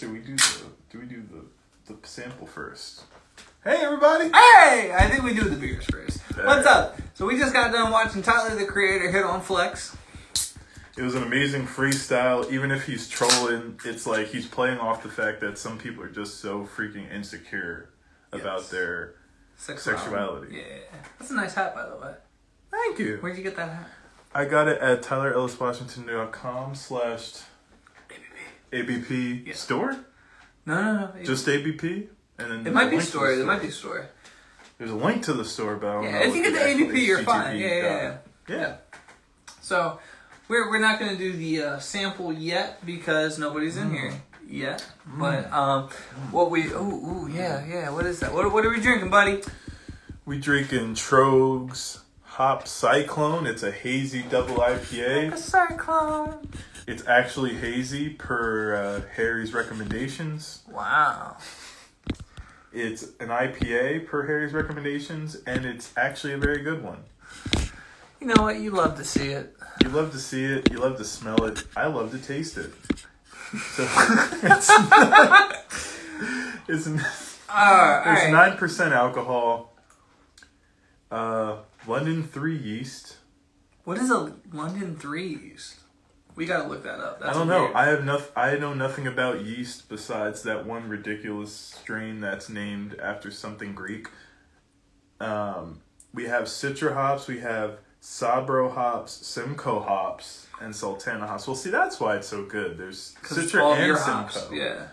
first, or we do the do we do the the sample first? Hey everybody! Hey, I think we do the beers first. Hey. What's up? So we just got done watching Tyler the Creator hit on Flex. It was an amazing freestyle. Even if he's trolling, it's like he's playing off the fact that some people are just so freaking insecure about Yes. their. Sexuality. Sexuality. Yeah, that's a nice hat, by the way. Thank you. Where'd you get that hat? I got it at tylerelliswashington.com slash ABP Yeah. store. No, no, no. Just ABP, and then it might be to story. It might be story. There's a link to the store, but I. Yeah, if you get the ABP, you're fine. Yeah, yeah, yeah. dot- yeah. So we're we're not gonna do the uh, sample yet because nobody's in here yet. But um, what we oh ooh yeah yeah what is that? What what are we drinking, buddy? We drinking Tröegs Hop Cyclone. It's a hazy double IPA. Like a cyclone. It's actually hazy per uh, Harry's recommendations. Wow. It's an IPA per Harry's recommendations, and it's actually a very good one. You know what? You love to see it. You love to see it. You love to smell it. I love to taste it. So it's it's, Uh, it's nine percent alcohol. Uh, London three yeast. What is a London Three yeast? We gotta look that up. That's I don't know. weird. I have noth- I know nothing about yeast besides that one ridiculous strain that's named after something Greek. Um, we have Citra hops. We have Sabro hops, Simcoe hops, and Sultana hops. Well, see, that's why it's so good. There's Citra and Simcoe. hops. Yeah.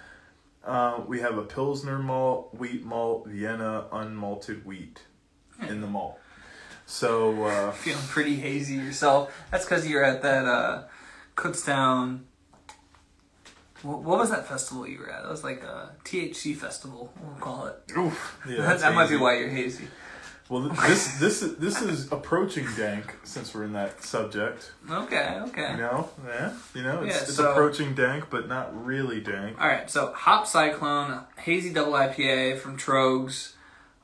Uh, we have a Pilsner malt, wheat malt, Vienna unmalted wheat in the malt. So uh, Feeling pretty hazy yourself. That's because you're at that uh, Kutztown. What, what was that festival you were at? It was like a THC festival. We'll call it. oof, yeah, that that might be why you're hazy. Well, this this is this is approaching dank since we're in that subject. Okay. Okay. You know, yeah, you know, it's, Yeah, it's so- approaching dank, but not really dank. All right, so Hop Cyclone, hazy double IPA from Tröegs,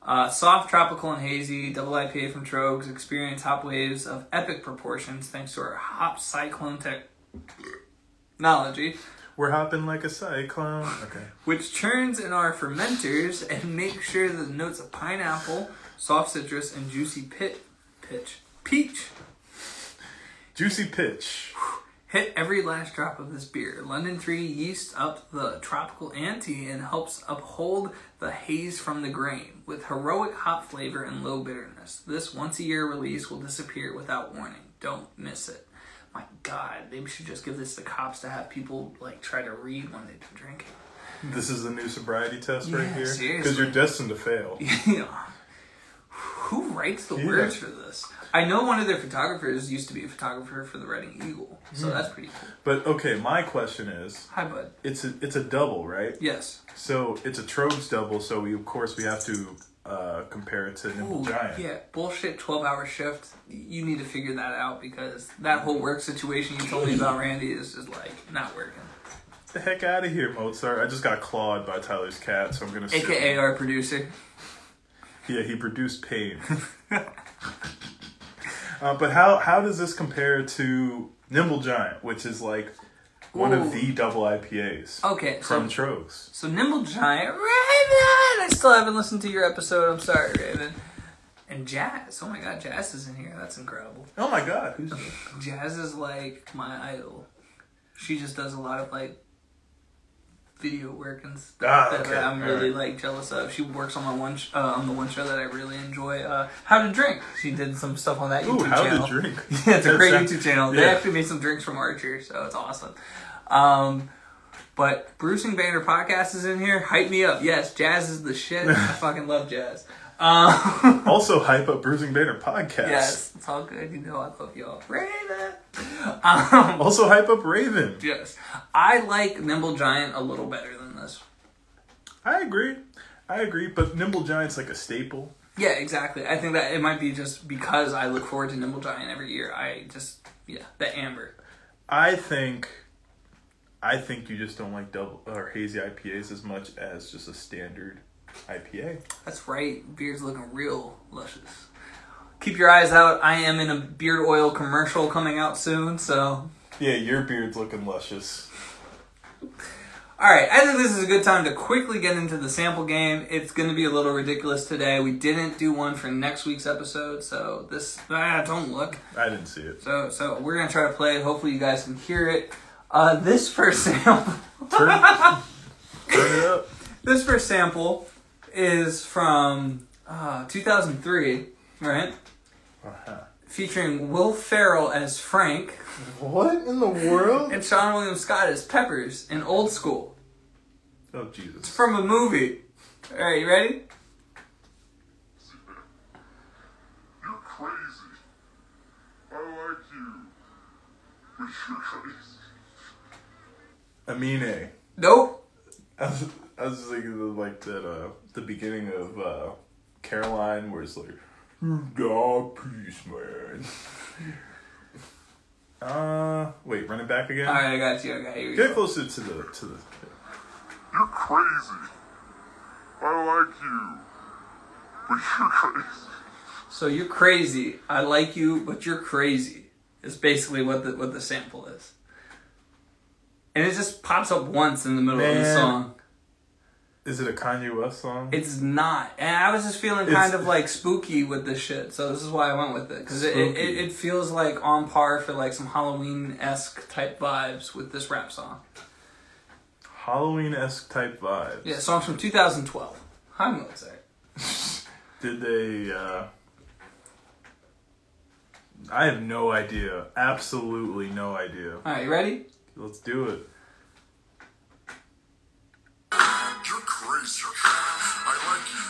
uh, soft tropical and hazy double IPA from Tröegs. Experience hop waves of epic proportions thanks to our Hop Cyclone technology, We're hopping like a cyclone. Okay. which churns in our fermenters and makes sure that the notes of pineapple, soft citrus, and juicy pit, pitch, peach Juicy pitch. Hit every last drop of this beer. London 3 yeast up the tropical ante and helps uphold the haze from the grain with heroic hop flavor and low bitterness. This once a year release will disappear without warning. Don't miss it. My god, they should just give this to cops to have people like try to read when they've been drinking. This is the new sobriety test right here. Because you're destined to fail. know, who writes the Yeah. words for this? I know one of their photographers used to be a photographer for the Reading Eagle, so hmm. that's pretty cool. But okay, my question is, Hi, bud. it's a it's a double, right? Yes. So it's a Tröegs double. So we of course we have to uh, compare it to Nimble Ooh, Giant. Yeah, bullshit 12 hour shift. You need to figure that out because that whole work situation you told me about, Randy, is just like not working. the heck out of here, Mozart. I just got clawed by Tyler's cat, so I'm gonna. AKA our producer. Yeah, he produced pain. uh, but how how does this compare to Nimble Giant, which is like one Ooh. of the double IPAs Okay, so, from Tröegs? so Nimble Giant, Raven! I still haven't listened to your episode. I'm sorry, Raven. And Jazz. Oh my god, Jazz is in here. That's incredible. Oh my God, who's Jazz is like my idol. She just does a lot of like video work and stuff Ah, that I'm really alright. like jealous of. She works on my one sh- uh, on the one show that I really enjoy. Uh, How to drink. She did some stuff on that Ooh, YouTube how channel. to drink? yeah, it's a great YouTube channel. They actually made some drinks from Archer, so it's awesome. Um, but Bruising Banner podcast is in here. Hype me up. Yes, Jazz is the shit. I fucking love Jazz. Um, Also, hype up Bruising Banner podcast. yes, it's all good. You know I love y'all. Raven. Um, Also, hype up Raven. Yes. I like Nimble Giant a little better than this. I agree. I agree. But Nimble Giant's like a staple. Yeah, exactly. I think that it might be just because I look forward to Nimble Giant every year. I just, yeah, the amber. I think. I think you just don't like double or hazy IPAs as much as just a standard IPA. That's right. Beard's looking real luscious. Keep your eyes out. I am in a beard oil commercial coming out soon, so. Yeah, your beard's looking luscious. All right, I think this is a good time to quickly get into the sample game. It's going to be a little ridiculous today. We didn't do one for next week's episode, so this ah, don't look. I didn't see it. So so we're gonna try to play it. Hopefully you guys can hear it. Uh, this first sample, Turn, turn it up. this first sample is from uh, 2003, right? Uh-huh. Featuring Will Ferrell as Frank What in the world? and Seann William Scott as Peppers in Old School. Oh Jesus! from a movie. All right, you ready? You're crazy. I like you. But you're crazy. Amine. Nope. I was, I was thinking of like that uh the beginning of uh Caroline where it's like God peace man. Uh wait, run it back again. All right, I got you. I got you. Here we Get go. closer to the to the You're crazy. I like you. But you're crazy. So you're crazy. I like you, but you're crazy. Is basically what the what the sample is. And it just pops up once in the middle of the song. Is it a Kanye West song? It's not, and I was just feeling It's- kind of like spooky with this shit. So this is why I went with it because it, it, it, it feels like on par for like some Halloween esque type vibes with this rap song. Halloween esque type vibes. Yeah, song's from 2012. Hi Mozart. Did they uh I have no idea. Absolutely no idea. All right, you ready? Let's do it. You're crazy. I like you.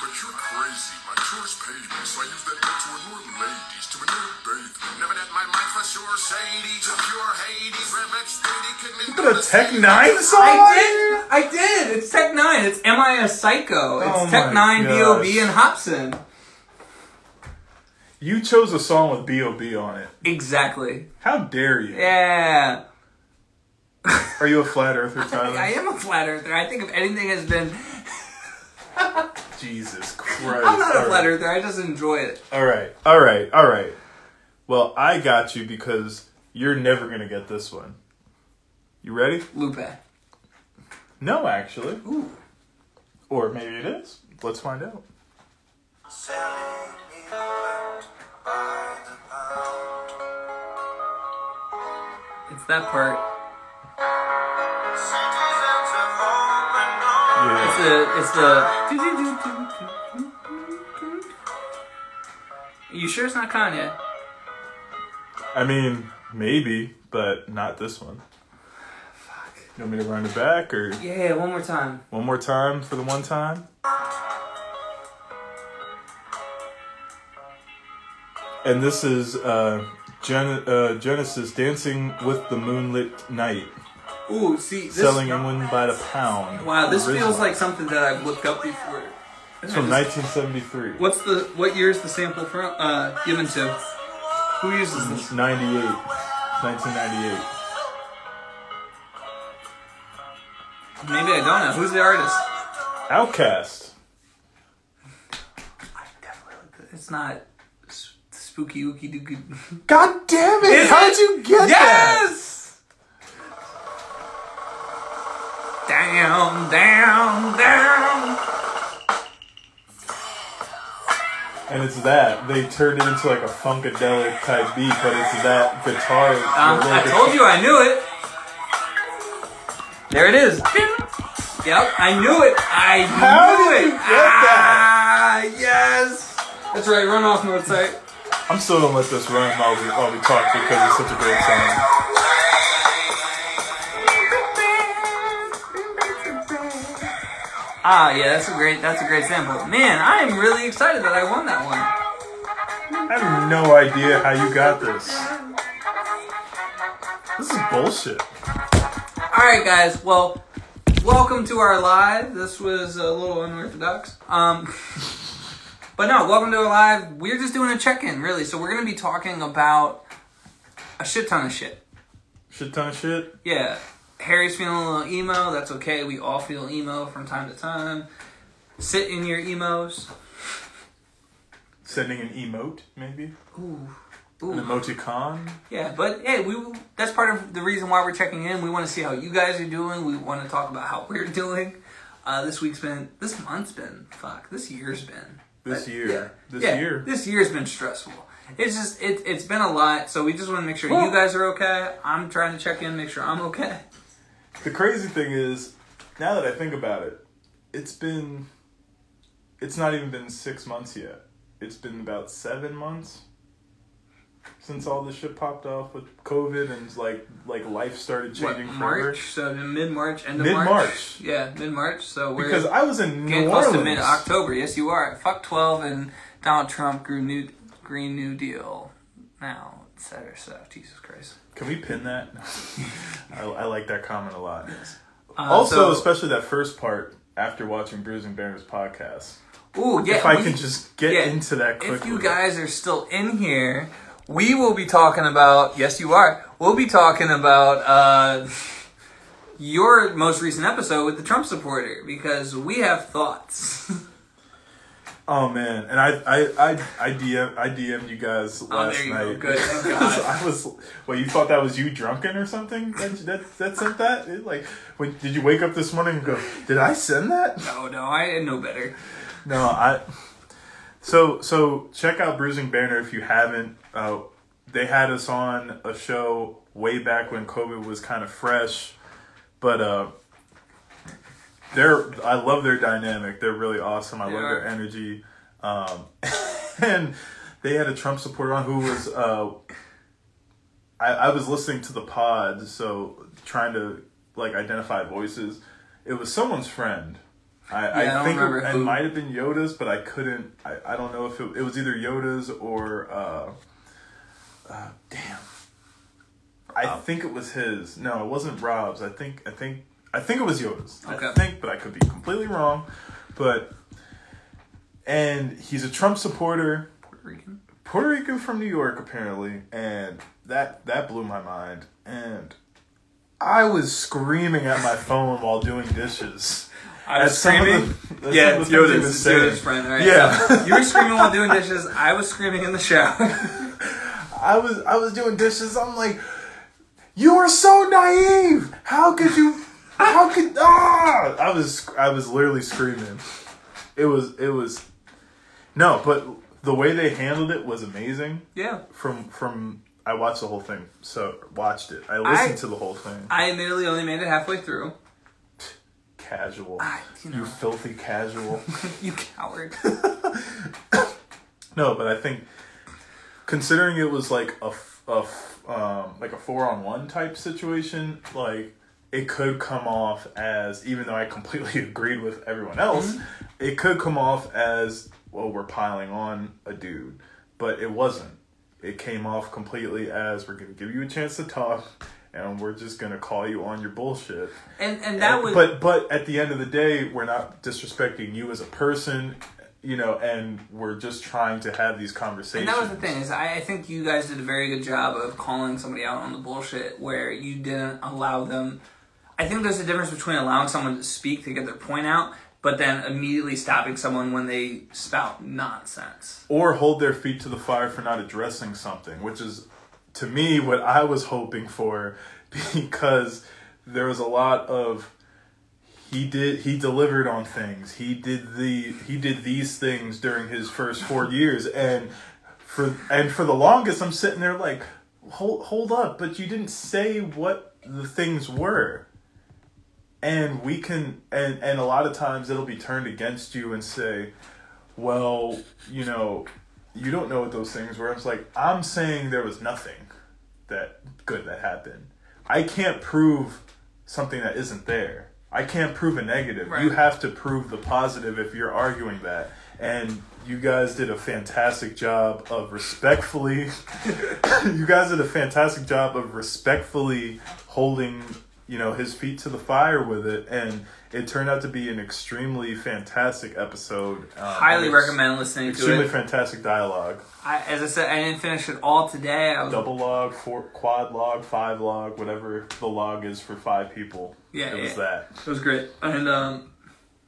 But you're crazy. My chores paid me, so I use that bill to allure ladies, to manure bathe. Never that my mind for sure shady. To pure Hades. Rev X30 could make Put a Tech N9ne song I did. here? I did. It's Tech N9ne. It's Am I a Psycho? It's Oh Tech N9ne, B.O.B. and Hopsin. You chose a song with B.O.B. on it. Exactly. How dare you? Yeah. Are you a flat earther, Tyler? I am a flat earther. I think if anything has been, Jesus Christ. I'm not a flat right. earther. I just enjoy it. All right. All right. All right. Well, I got you because you're never going to get this one. You ready? Lupe. No, actually. Ooh. Or maybe it is. Let's find out. It's that part. Yeah. It's the. It's the. You sure it's not Kanye? I mean, maybe, but not this one. Fuck. You want me to run it back or Yeah, one more time. one more time for the one time? And this is uh, Gen- uh, Genesis dancing with the moonlit knight, Ooh, see, this. selling England by the pound. Wow, this Original. feels like something that I've looked up before. It's from 1973. What's the what year is the sample from? Uh, given to? Who uses this? 98. 1998. Maybe I don't know. Who's the artist? OutKast. I definitely. It's not spooky ooky dooky. God damn it! Is How'd it? you get that? Yes. Down, down, down. And it's that. They turned it into like a funkadelic type beat, but it's that guitar. Um, the I little told you I knew it. There it is. Yep, I knew it. I How knew did it. you get that? Ah, yes. That's right. Run off Mozart. I'm still gonna let this run while we while we talk because it's such a great song. Ah, yeah, that's a great. That's a great sample. Man, I am really excited that I won that one. I have no idea how you got this. This is bullshit. All right, guys. Well, welcome to our live. This was a little unorthodox. Um, but no, welcome to our live. We're just doing a check-in, really. So we're gonna be talking about a shit ton of shit. Shit ton of shit. Yeah, Harry's feeling a little emo. That's okay. We all feel emo from time to time. Sit in your emos. Sending an emote, maybe. Ooh, An emoticon. Yeah, but hey, we that's part of the reason why we're checking in. We want to see how you guys are doing. We want to talk about how we're doing. Uh, this week's been, this month's been, fuck, this year's been. This but, year. yeah, This yeah, year. This year's been stressful. It's just, it, it's been a lot, so we just want to make sure Well- you guys are okay. I'm trying to check in, make sure I'm okay. The crazy thing is, now that I think about it, it's been. It's not even been six months yet. It's been about seven months since all this shit popped off with COVID and like like life started What, changing forever. March? So mid March, end of Mid-March. March? Yeah, mid March. So we're Because I was in New close Orleans. to mid October. Yes, you are. Fuck 12 and Donald Trump grew new Green New Deal now, etc. So, Jesus Christ. Can we pin that? I, I like that comment a lot. Uh, also, so- especially that first part after watching Bruising Banner's podcast. Ooh, yeah. if I we- can just get yeah, into that quickly. If you guys are still in here, we will be talking about. Yes, you are. We'll be talking about uh, your most recent episode with the Trump supporter because we have thoughts. Oh man, and I I I I DM I DM'd you guys last Oh, you go. night. Good, thank because God. I was well. You thought that was you drunken or something? That that, that sent that? It, like, when did you wake up this morning and go? Did I send that? no, no, I know better. No, I. So so check out Bruising Banner if you haven't. Uh, they had us on a show way back when COVID was kind of fresh, but uh, they're I love their dynamic. They're really awesome. I They love are. their energy. Um, and they had a Trump supporter on who was. Uh, I, I was listening to the pod, so trying to like identify voices. It was someone's friend. I, I I don't think it, it might have been Yoda's, but I couldn't. I, I don't know if it, it was either Yoda's or. Uh, uh, damn. I Oh. think it was his. No, it wasn't Rob's. I think. I think. I think it was Yoda's. Okay. I think, but I could be completely wrong. But. And he's a Trump supporter. Puerto Rican. Puerto Rican from New York, apparently, and that that blew my mind. And I was screaming at my phone while doing dishes. I was At some of screaming. the- yeah, some it's of the things he Yoda's. Yoda's friend. Right, Yeah. so you were screaming while doing dishes. I was screaming in the shower. I was I was doing dishes. I'm like, you are so naive. How could you? How could ah? I was I was literally screaming. It was it was no, but the way they handled it was amazing. yeah. From from I watched the whole thing, so watched it. I listened I- to the whole thing. I admittedly only made it halfway through. Casual, I, you you filthy casual. you coward. No, but I think considering it was like a, a um, like a four on one type situation, like it could come off as even though I completely agreed with everyone else, it could come off as well we're piling on a dude, but it wasn't. It came off completely as we're gonna give you a chance to talk. And we're just gonna call you on your bullshit. And and that was But but at the end of the day, we're not disrespecting you as a person, you know, and we're just trying to have these conversations. And that was the thing is, I, I think you guys did a very good job of calling somebody out on the bullshit where you didn't allow them. I think there's a difference between allowing someone to speak to get their point out, but then immediately stopping someone when they spout nonsense. Or hold their feet to the fire for not addressing something, which is to me what I was hoping for because there was a lot of he did he delivered on things. He did the he did these things during his first 4 years and for and for the longest I'm sitting there like hold hold up, but you didn't say what the things were. And we can and and a lot of times it'll be turned against you and say, well, you know, you don't know what those things were. It's like I'm saying there was nothing that good that happened. I can't prove something that isn't there. I can't prove a negative. Right. You have to prove the positive if you're arguing that. And you guys did a fantastic job of respectfully you guys did a fantastic job of respectfully holding, you know, his feet to the fire with it and it turned out to be an extremely fantastic episode. Um, Highly recommend listening to it. Extremely fantastic dialogue. I, as I said, I didn't finish it all today. I was Double log, four, quad log, five log, whatever the log is for five people. Yeah, it was that. It was great, and um,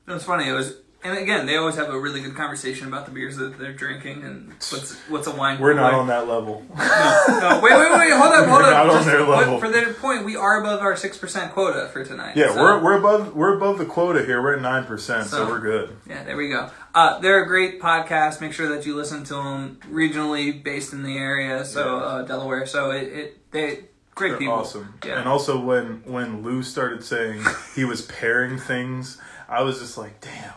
it was funny. It was and again, they always have a really good conversation about the beers that they're drinking and what's what's a wine. We're not like. on that level. No, no, wait, wait, wait, hold up, hold We're up. not on Just their what- level. For their point, we are above our six percent quota for tonight. Yeah, so- we're we're above we're above the quota here. We're at nine percent, so, So- we're good. Yeah, there we go. Uh, they're a great podcast. Make sure that you listen to them. Regionally based in the area, so Yeah. uh, Delaware. So it, it they great They're people. awesome. Yeah. And also when when Lou started saying he was pairing things, I was just like, damn.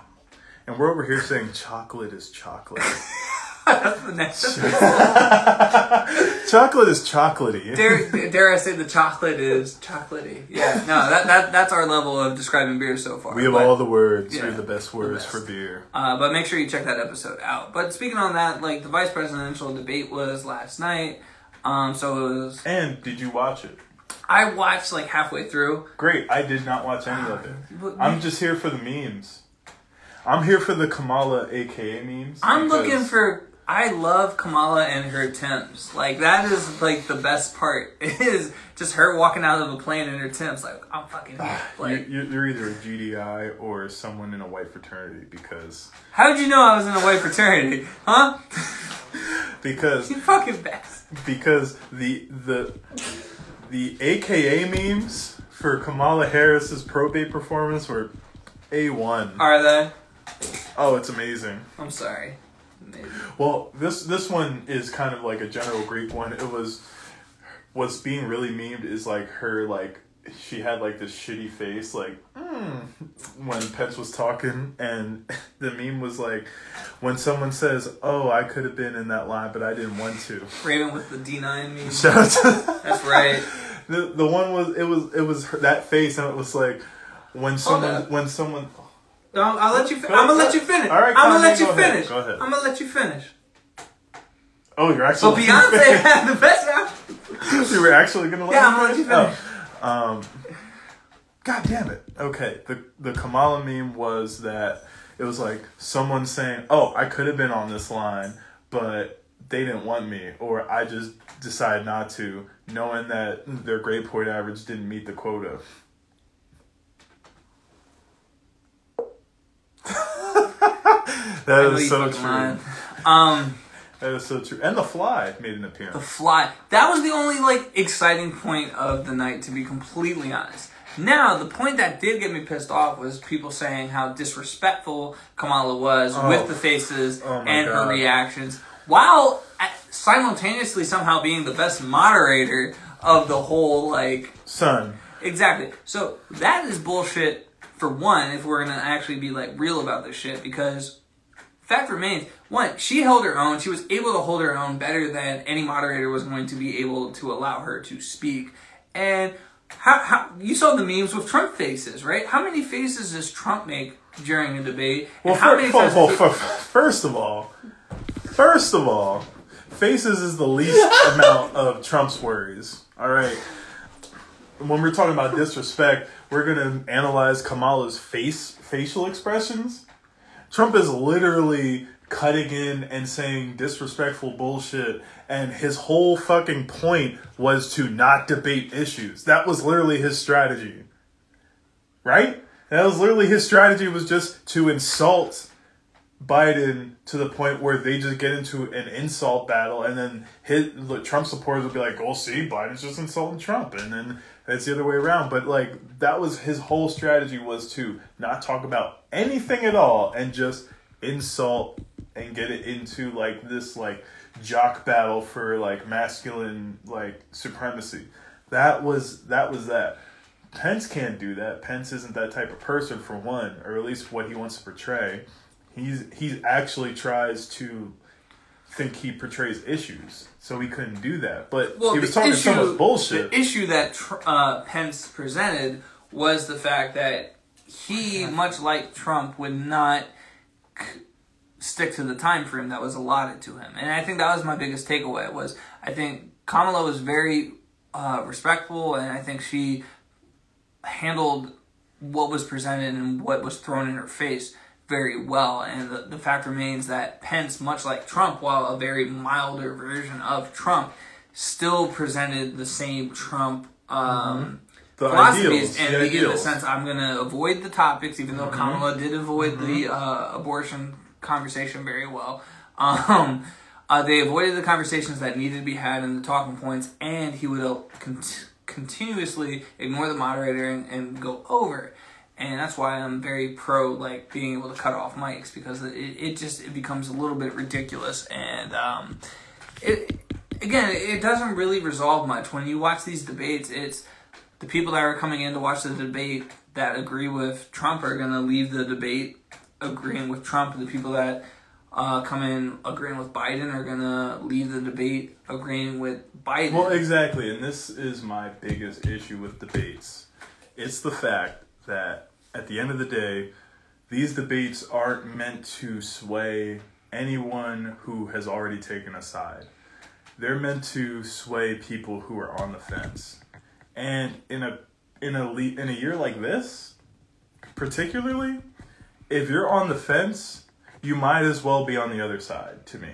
And we're over here saying chocolate is chocolate. That's the next. chocolate is chocolatey. dare, dare I say the chocolate is chocolatey? Yeah, no, that, that that's our level of describing beer so far. we have But- all the words. Yeah, We're the best words best. for beer. Uh, but make sure you check that episode out. But speaking on that, like the vice presidential debate was last night. Um, so it was. And did you watch it? I watched like halfway through. Great. I did not watch any of it. But I'm just here for the memes. I'm here for the Kamala AKA memes. I'm because- looking for. I love Kamala and her Tims. Like that is like the best part. Is just her walking out of a plane in her Tims. Like I'm fucking. Like you, you're either a GDI or someone in a white fraternity because how did you know I was in a white fraternity? Huh? because You fucking best. because the the the AKA memes for Kamala Harris's probate performance were a one. Are they? Oh, it's amazing. I'm sorry. Amazing. Well, this this one is kind of like a general Greek one. It was what's being really memed is like her like she had like this shitty face like mm, when Pence was talking and the meme was like when someone says, "Oh, I could have been in that line, but I didn't want to." Raven with the D9 meme. Shout out to That's right. the the one was it was it was her, that face and it was like when someone when someone I'll let you. Go I'm gonna let you finish. All right, I'm gonna let you go ahead. finish. Go ahead. I'm gonna let you finish. oh you're So actually Beyonce had the best album. you were actually gonna let Yeah, I'm gonna let you finish? finish. Oh. Um, God damn it. Okay, the the Kamala meme was that it was like someone saying, "Oh, I could have been on this line, but they didn't want me, or I just decided not to, knowing that their grade point average didn't meet the quota." I that is so true. lying. Um, That is so true. And the fly made an appearance. the fly. That was the only like exciting point of the night, to be completely honest. Now, the point that did get me pissed off was people saying how disrespectful Kamala was Oh. with the faces Oh and God. her reactions, while simultaneously somehow being the best moderator of the whole like Son, Exactly. So that is bullshit for one, if we're gonna actually be like real about this shit, because fact remains, one, she held her own, she was able to hold her own better than any moderator was going to be able to allow her to speak. And how, how you saw the memes with Trump faces, right? How many faces does Trump make during a debate? Well, and how fir- many fir- well, he- first of all, first of all, faces is the least amount of Trump's worries. All right. When we're talking about disrespect, we're gonna analyze Kamala's face facial expressions. Trump is literally cutting in and saying disrespectful bullshit, and his whole fucking point was to not debate issues. That was literally his strategy right? That was literally his strategy was just to insult Biden to the point where they just get into an insult battle, and then his the Trump supporters will be like, "Oh, see, Biden's just insulting Trump," and then it's the other way around. But like that was his whole strategy was to not talk about anything at all and just insult and get it into like this like jock battle for like masculine like supremacy. That was that was that. Pence can't do that. Pence isn't that type of person for one, or at least what he wants to portray. He's he's actually tries to think he portrays issues, so he couldn't do that. But Well, he was talking issue, so much bullshit. The issue that uh, Pence presented was the fact that he, much like Trump, would not c- stick to the time frame that was allotted to him, and I think that was my biggest takeaway. Was I think Kamala was very uh, respectful, and I think she handled what was presented and what was thrown in her face very well. And the, the fact remains that Pence, much like Trump, while a very milder version of Trump, still presented the same Trump um, The philosophies ideals, and the in the sense I'm going to avoid the topics, even though Mm-hmm. Kamala did avoid the uh, abortion conversation very well. Um, uh, they avoided the conversations that needed to be had and the talking points, and he would uh, con- continuously ignore the moderator and, and go over. it. And that's why I'm very pro like being able to cut off mics because it, it just it becomes a little bit ridiculous. And um, it again it doesn't really resolve much. When you watch these debates it's the people that are coming in to watch the debate that agree with Trump are to leave the debate agreeing with Trump. And the people that uh, come in agreeing with Biden are to leave the debate agreeing with Biden. Well, exactly, and this is my biggest issue with debates. It's the fact that at the end of the day, these debates aren't meant to sway anyone who has already taken a side. They're meant to sway people who are on the fence. And in a in a le- in a year like this, particularly, if you're on the fence, you might as well be on the other side to me.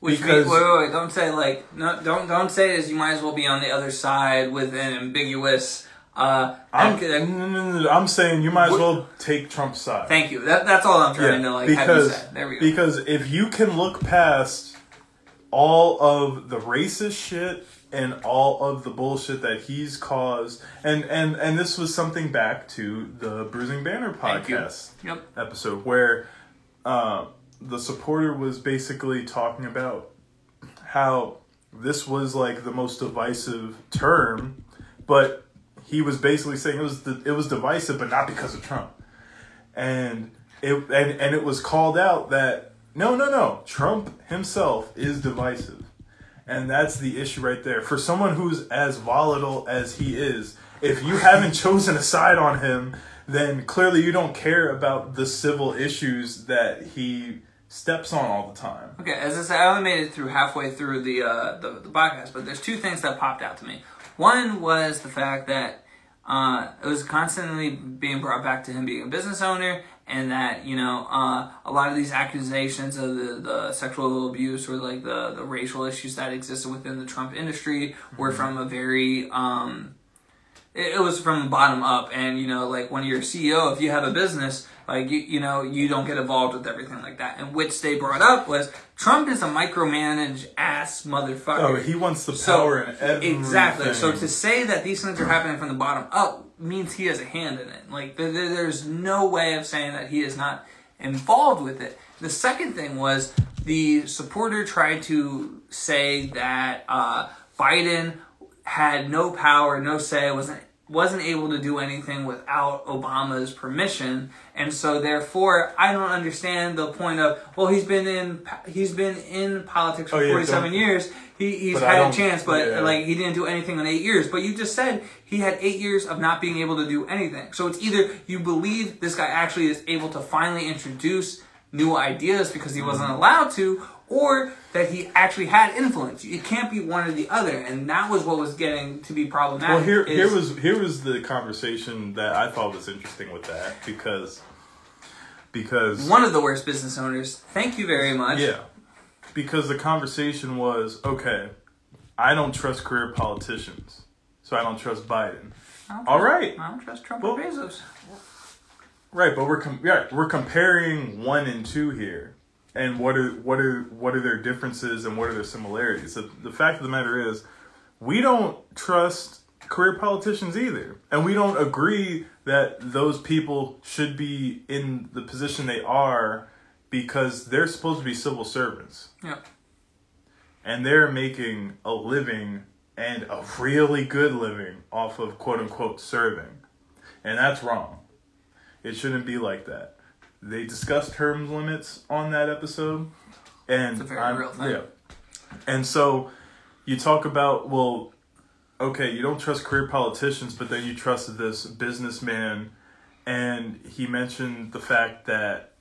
Which Because- means, wait, wait, wait, don't say like, no, don't, don't say as you might as well be on the other side with an ambiguous. Uh, I'm, no, I'm saying you might as well take Trump's side. thank you. That, that's all I'm trying to like have you because say. There we go. because if you can look past all of the racist shit and all of the bullshit that he's caused, and and and this was something back to the Bruising Banner podcast Yep. episode where uh, the supporter was basically talking about how this was like the most divisive term, but he was basically saying it was the, it was divisive, but not because of Trump, and it and and it was called out that no no no Trump himself is divisive, and that's the issue right there for someone who's as volatile as he is. If you haven't chosen a side on him, then clearly you don't care about the civil issues that he steps on all the time. Okay, as I said, I only made it through halfway through the, uh, the the podcast, but there's two things that popped out to me. One was the fact that uh, it was constantly being brought back to him being a business owner, and that you know uh, a lot of these accusations of the, the sexual abuse or like the the racial issues that existed within the Trump industry were from a very um, it, it was from the bottom up. And you know like when you're a ceo if you have a business like you, you know you don't get involved with everything like that. And which they brought up was trump is a micromanage ass motherfucker. Oh, he wants the so power in everything. exactly. So to say that these things are happening from the bottom up means he has a hand in it. Like there, there- there's no way of saying that he is not involved with it. The second thing was the supporter tried to say that uh, biden had no power no say wasn't wasn't able to do anything without Obama's permission, and so therefore I don't understand the point of well he's been in he's been in politics for Oh, yeah, forty seven years he, he's had a chance but yeah. like he didn't do anything in eight years but you just said he had eight years of not being able to do anything so it's either you believe this guy actually is able to finally introduce new ideas because he Mm-hmm. wasn't allowed to or that he actually had influence it can't be one or the other and that was what was getting to be problematic Well, here, here was here was the conversation that I thought was interesting with that because because one of the worst business owners. Thank you very much. yeah because the conversation was okay. I don't trust career politicians, so I don't trust Biden. Don't trust- right, I don't trust Trump Well- or Bezos. right, but we're com- yeah, we're comparing one and two here, and what are what are what are their differences and what are their similarities? The, the fact of the matter is, we don't trust career politicians either, and we don't agree that those people should be in the position they are because they're supposed to be civil servants Yeah. and they're making a living and a really good living off of quote unquote serving. And that's wrong. It shouldn't be like that. They discussed term limits on that episode. And It's a very I'm- real thing. Yeah. And so you talk about, well, okay, you don't trust career politicians, but then you trust this businessman. And he mentioned the fact that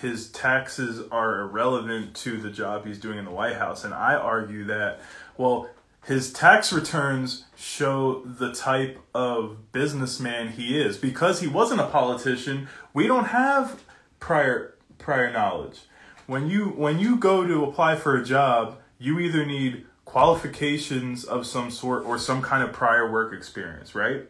his taxes are irrelevant to the job he's doing in the White House. And I argue that, well, his tax returns show the type of businessman he is. Because he wasn't a politician, we don't have prior prior knowledge. When you when you go to apply for a job, you either need qualifications of some sort or some kind of prior work experience, right?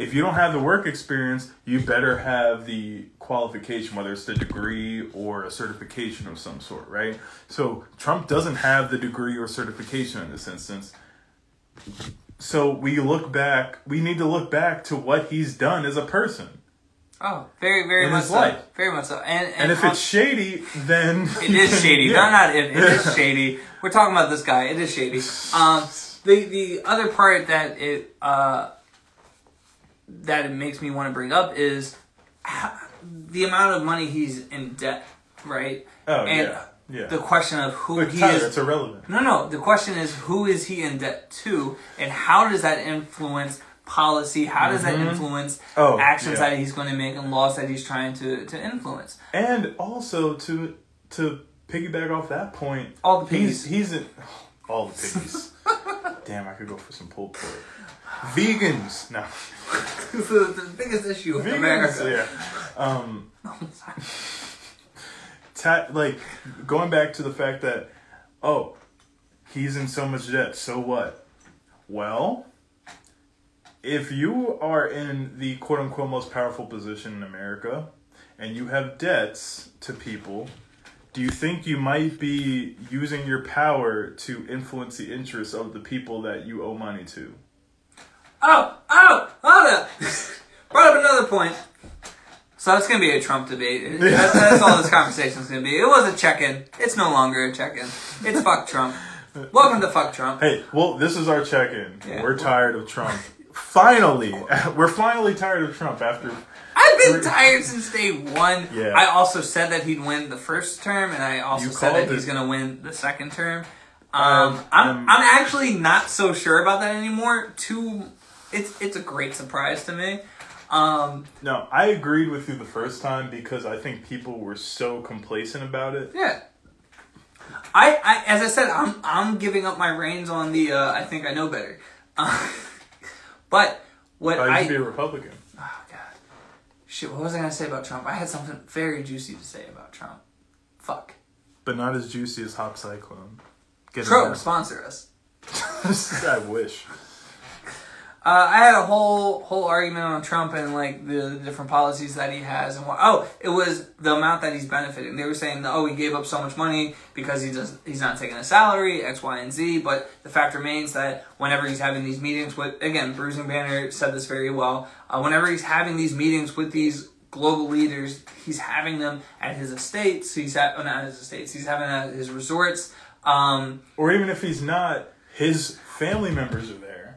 if you don't have the work experience, you better have the qualification, whether it's the degree or a certification of some sort, right? So Trump doesn't have the degree or certification in this instance. So we look back, we need to look back to what he's done as a person. Oh, very, very much so. life. Very much so. And and, And if it's shady, then it is shady. Yeah. No, not if it is shady. We're talking about this guy. It is shady. Um, the the other part that it uh that it makes me want to bring up is the amount of money he's in debt, right? Oh and yeah, yeah. The question of who Look, he Tyler, is. it's irrelevant. No, no. The question is who is he in debt to, and how does that influence policy? How does that influence Mm-hmm. Oh, actions yeah. that he's going to make and laws that he's trying to to influence? And also to to piggyback off that point, All the he's piggies. he's in, all the piggies. Damn, I could go for some pulled pork. Vegans, no. the, the biggest issue with Vegans, America. yeah. Um, ta- like going back to the fact that oh, he's in so much debt. So what? Well, if you are in the quote unquote most powerful position in America and you have debts to people, do you think you might be using your power to influence the interests of the people that you owe money to? Oh, oh, hold up. Brought up another point. So it's gonna be a Trump debate. That's, that's all this conversation is gonna be. It was a check-in. It's no longer a check-in. It's fuck Trump. Welcome to fuck Trump. Hey, well, this is our check-in. Yeah. We're tired of Trump. Finally, we're finally tired of Trump after. I've been tired since day one. Yeah. I also said that he'd win the first term, and I also You said called that he's it. gonna win the second term. Um, Um, I'm um, I'm actually not so sure about that anymore. Too, it's it's a great surprise to me. Um, No, I agreed with you the first time because I think people were so complacent about it. Yeah. I, I as I said, I'm I'm giving up my reins on the uh, I think I know better. Uh, but what I I used to be a Republican. oh god shit what was I gonna say about Trump? I had something very juicy to say about Trump. Fuck. But not as juicy as Hop Cyclone. Get Trump sponsor us. I wish. Uh, I had a whole whole argument on Trump and like the, the different policies that he has and what. Oh, it was the amount that he's benefiting. They were saying, oh, he gave up so much money because he does he's not taking a salary X, Y, and Z. But the fact remains that whenever he's having these meetings with, again, Bruising Banner said this very well. Uh, whenever he's having these meetings with these global leaders, he's having them at his estates. He's at oh, not his estates. He's having at his resorts. Um, Or even if he's not, his family members are there.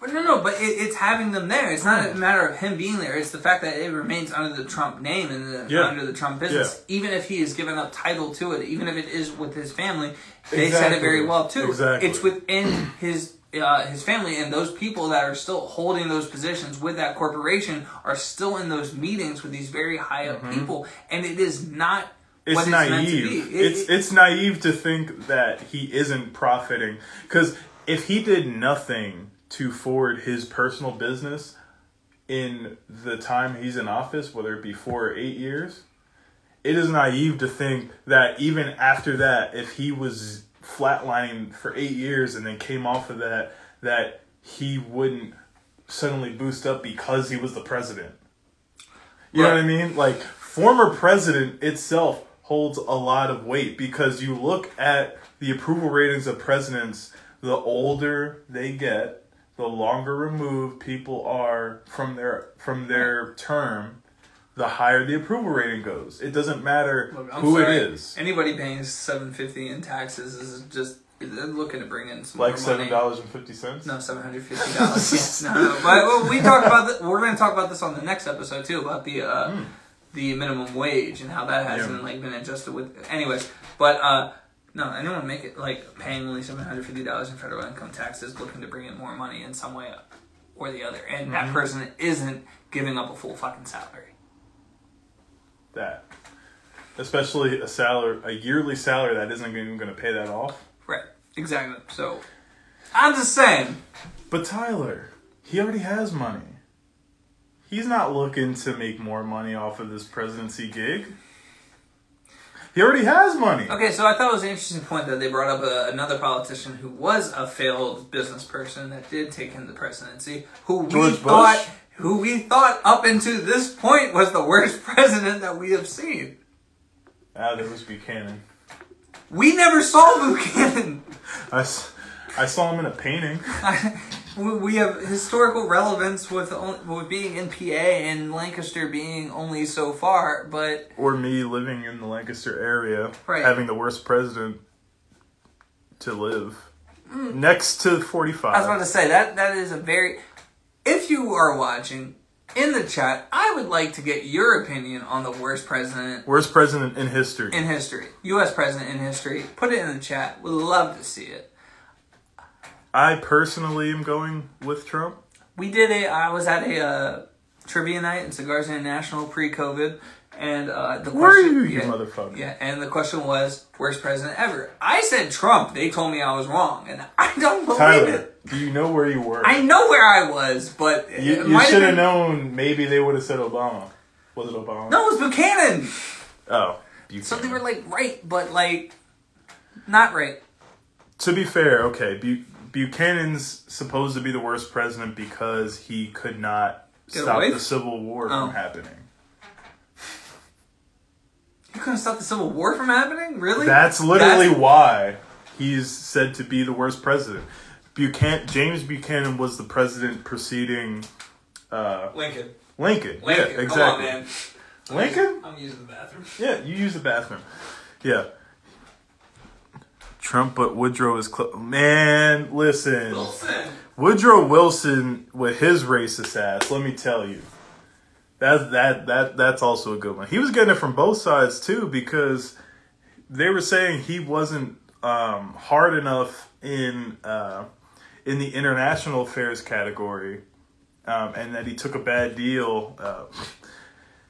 But no, no, but it, it's having them there. It's not a Hmm. matter of him being there. It's the fact that it remains under the Trump name and the, Yeah. under the Trump business. Even if he has given up title to it, even if it is with his family, they said it Exactly. very well too. Exactly. It's within his uh, his family and those people that are still holding those positions with that corporation are still in those meetings with these very high up people, and it is not. Mm-hmm. It's what naive. It's, meant to be. It- it's it- it's naive to think that he isn't profiting because if he did nothing to forward his personal business in the time he's in office, whether it be four or eight years, it is naive to think that even after that, if he was flatlining for eight years and then came off of that, that he wouldn't suddenly boost up because he was the president. You know what I mean? Like former president itself holds a lot of weight because you look at the approval ratings of presidents, the older they get, the longer removed people are from their from their term, the higher the approval rating goes. It doesn't matter Look, who sorry. it is. Anybody paying seven fifty in taxes is just they're looking to bring in some Like seven dollars fifty. No, seven hundred fifty dollars. yes, no, no. But well, we talk about th- we're going to talk about this on the next episode too about the uh, the minimum wage and how that hasn't. Yeah. like been adjusted with. Anyways, but uh, no, anyone make it like paying only seven hundred fifty dollars in federal income taxes, looking to bring in more money in some way or the other, and Mm-hmm. that person isn't giving up a full fucking salary. That, especially a salary, a yearly salary that isn't even going to pay that off. Right. Exactly. So I'm just saying. But Tyler, he already has money. He's not looking to make more money off of this presidency gig. He already has money. Okay, so I thought it was an interesting point that they brought up a, another politician who was a failed business person that did take in the presidency, who we George Bush? thought who we thought up until this point was the worst president that we have seen. Ah, there was Buchanan. We never saw Buchanan. I, I saw him in a painting. We- we have historical relevance with with being in PA and Lancaster being only so far, but Or me living in the Lancaster area, Right. having the worst president to live. Next to 45. Mm. I was about to say that that is a very. If you are watching in the chat, I would like to get your opinion on the worst president worst president in history. in history, U.S. president in history. Put it in the chat. Would love to see it. I personally am going with Trump. We did a. I was at a uh, trivia night in Cigars International pre-COVID, and uh, the Were question, you, you yeah, motherfucker? Yeah, and the question was worst president ever. I said Trump. They told me I was wrong, and I don't believe Tyler, it. do you know where you were? I know where I was, but you you should have known maybe they would have said Obama. Was it Obama? No, it was Buchanan. Oh. Buchanan. So they were like right, but like not right. To be fair, okay, Bu- Buchanan's supposed to be the worst president because he could not Get stop away? the Civil War Oh. from happening. You couldn't stop the Civil War from happening, really? That's literally That's- why he's said to be the worst president. Buchanan, James Buchanan was the president preceding uh, Lincoln. Lincoln. Lincoln. Yeah, exactly. On. Lincoln? I'm using the bathroom. Yeah, you use the bathroom. Yeah. Trump, but Woodrow is close. Man, listen. Wilson. Woodrow Wilson with his racist ass, let me tell you. That's that that that's also a good one. He was getting it from both sides too because they were saying he wasn't um, hard enough in uh, in the international affairs category, um, and that he took a bad deal. Uh,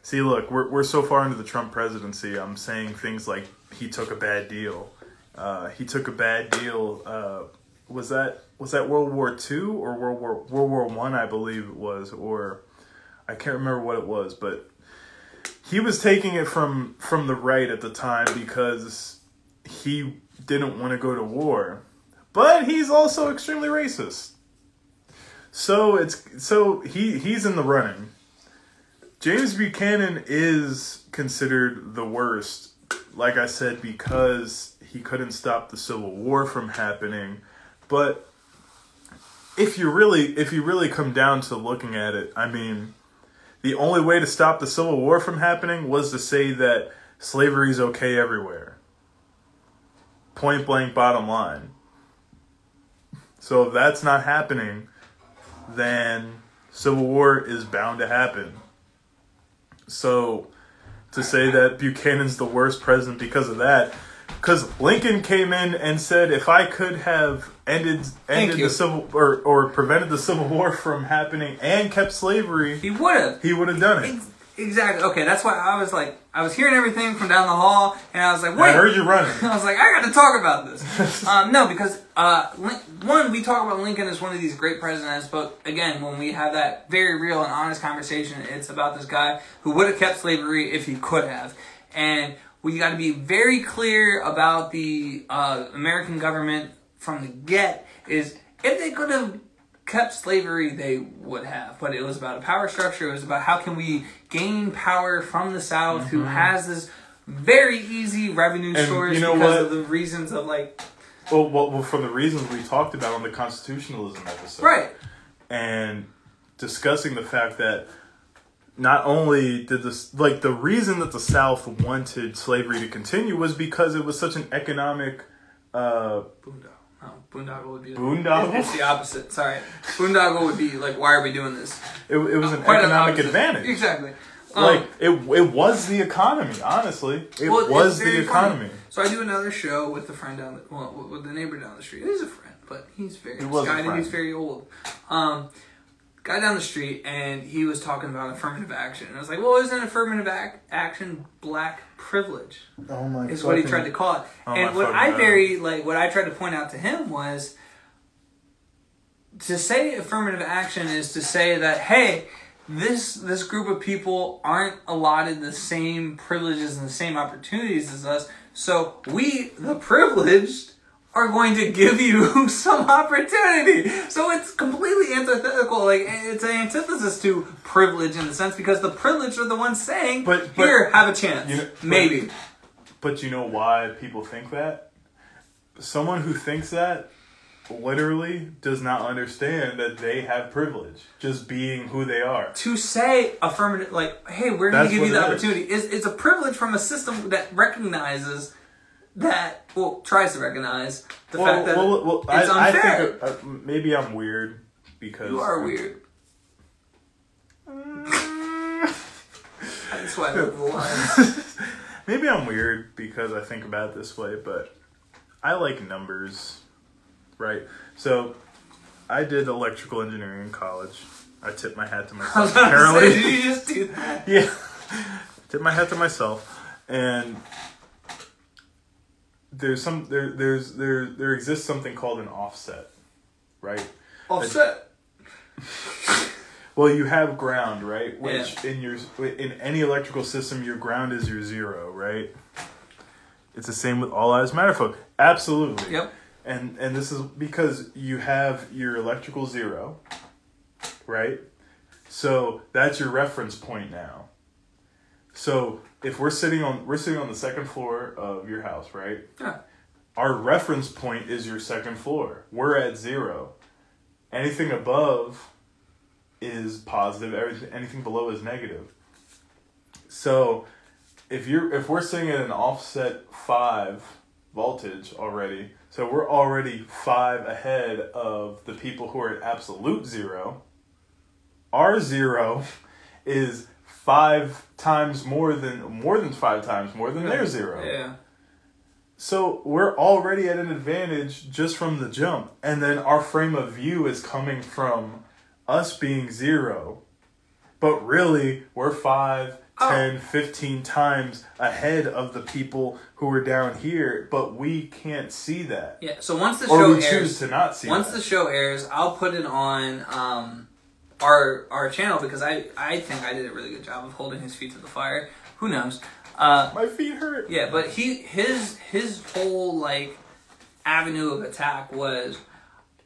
see, look, we're we're so far into the Trump presidency. I'm saying things like he took a bad deal. Uh, he took a bad deal. Uh, was that was that World War Two or World War World War One? I, believe it was, or I can't remember what it was, but he was taking it from from the right at the time because he didn't want to go to war, but he's also extremely racist. So it's so he he's in the running. James Buchanan is considered the worst, like I said, because he couldn't stop the Civil War from happening. But if you really if you really come down to looking at it, I mean, the only way to stop the Civil War from happening was to say that slavery is okay everywhere. Point blank bottom line. So if that's not happening, then Civil War is bound to happen. So to say that Buchanan's the worst president because of that, because Lincoln came in and said, if I could have ended ended the civil or or prevented the Civil War from happening and kept slavery, He would have. he would have done it. Ex- Exactly. Okay, that's why I was like, I was hearing everything from down the hall, and I was like, I wait. heard you running. I was like, I got to talk about this. um, no, because uh, one, we talk about Lincoln as one of these great presidents, but again, when we have that very real and honest conversation, it's about this guy who would have kept slavery if he could have, and we got to be very clear about the uh, American government from the get. Is if they could have kept slavery, they would have. But it was about a power structure. It was about how can we gain power from the South, who has this very easy revenue And source you know because what? of the reasons of like Well, well, well, for the reasons we talked about on the constitutionalism episode, right. and discussing the fact that not only did this like the reason that the South wanted slavery to continue was because it was such an economic uh Boondoggle. No, boondoggle would be Boondoggle? It's the opposite. Sorry, boondoggle would be like, why are we doing this? it, it was an Quite economic advantage Exactly. Um, like it it was the economy honestly it Well, was the very funny. economy So I do another show with the friend down the well, with the neighbor down the street. He's a friend, but he's very He was a friend. He's very old. Um, guy down the street, and he was talking about affirmative action. And I was like, "Well, isn't affirmative ac- action black privilege?" oh my god. Is what he tried to call it. Oh, and what fucking I God. very like, what I tried to point out to him was to say affirmative action is to say that hey this this group of people aren't allotted the same privileges and the same opportunities as us so we the privileged are going to give you some opportunity. So it's completely antithetical. Like it's an antithesis to privilege in the sense because the privileged are the ones saying, But- but- "Here, have a chance, You know- maybe." But you know why people think that? Someone who thinks that literally does not understand that they have privilege just being who they are. to say affirmative, like, "Hey, we're going to give you the what it is. opportunity," is it's a privilege from a system that recognizes that, well, tries to recognize the fact that well, well, it's I, I unfair. think uh, maybe I'm weird because you are weird. That's why I the lines. Maybe I'm weird because I think about it this way, but I like numbers, right? So I did electrical engineering in college. I tip my hat to myself. Apparently, did you just do that? yeah, tip my hat to myself. And there's some there there's there there exists something called an offset, right? Offset. Well, you have ground, right? Which in your in any electrical system, your ground is your zero, right? It's the same with all lives matter folk. Absolutely. Yep. And and this is because you have your electrical zero, right? So that's your reference point now. So if we're sitting on we're sitting on the second floor of your house, right? Yeah. Our reference point is your second floor. We're at zero. Anything above is positive. Everything anything below is negative. So if you're if we're sitting at an offset five voltage already, so we're already five ahead of the people who are at absolute zero. Our zero is five times more than more than five times more than their zero. Yeah. So we're already at an advantage just from the jump. And then our frame of view is coming from us being zero. But really, we're five, Oh. 10, 15 times ahead of the people who are down here, but we can't see that. Yeah. So once the Or show we airs, choose to not see once that. the show airs, I'll put it on um, our our channel because I I think I did a really good job of holding his feet to the fire. Who knows? Uh, My feet hurt. yeah, but he his his whole like avenue of attack was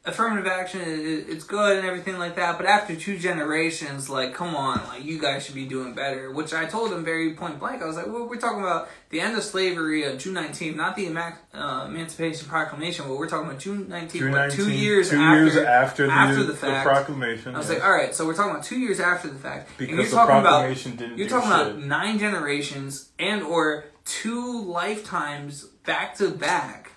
affirmative action. It's good and everything like that, but after two generations, like, come on, like you guys should be doing better. Which I told him very point blank. I was like, well, we're talking about the end of slavery of June 19th, not the uh, Emancipation Proclamation, but we're talking about June 19th, June what, 19, two years two after years after the, after the the fact. proclamation. I was yes. like, all right, so we're talking about two years after the fact, and Because you're the talking about proclamation didn't you're talking about nine generations and or two lifetimes back to back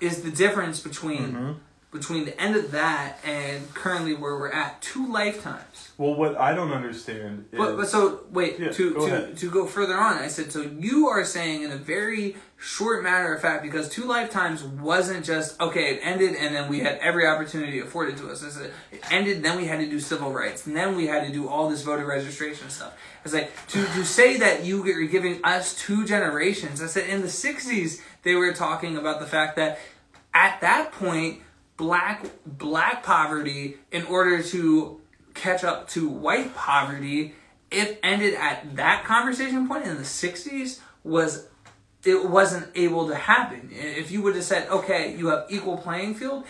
is the difference between Mm-hmm. Between the end of that and currently where we're at. Two lifetimes. Well, what I don't understand is. But, but so wait Yeah, to go to, ahead. to go further on. I said so you are saying in a very short matter of fact because two lifetimes wasn't just okay. It ended and then we had every opportunity afforded to us. I said it ended. Then we had to do civil rights. And then we had to do all this voter registration stuff. It's like to to say that you are giving us two generations. I said in the '60s they were talking about the fact that at that point black black poverty in order to catch up to white poverty. It ended at that conversation point in the 60s was it wasn't able to happen. If you would have said okay you have equal playing field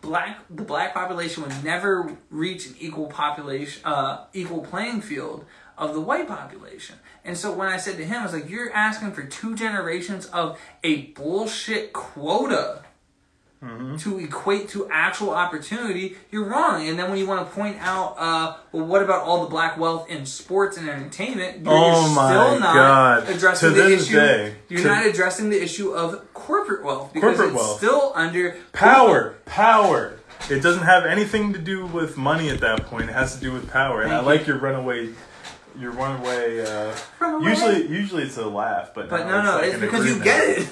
black the black population would never reach an equal population uh, equal playing field of the white population. And so when i said to him i was like you're asking for two generations of a bullshit quota to equate to actual opportunity, you're wrong. And then when you want to point out, uh, well, what about all the black wealth in sports and entertainment? You're, Oh you're my still not God. addressing To the this issue. day, you're to- not addressing the issue of corporate wealth because Corporate it's wealth. still under Power, power. It doesn't have anything to do with money at that point. It has to do with power. And I Thank like your runaway, your runaway. Uh, Runaway? Usually, usually it's a laugh, but But no, no, like it's because you get it.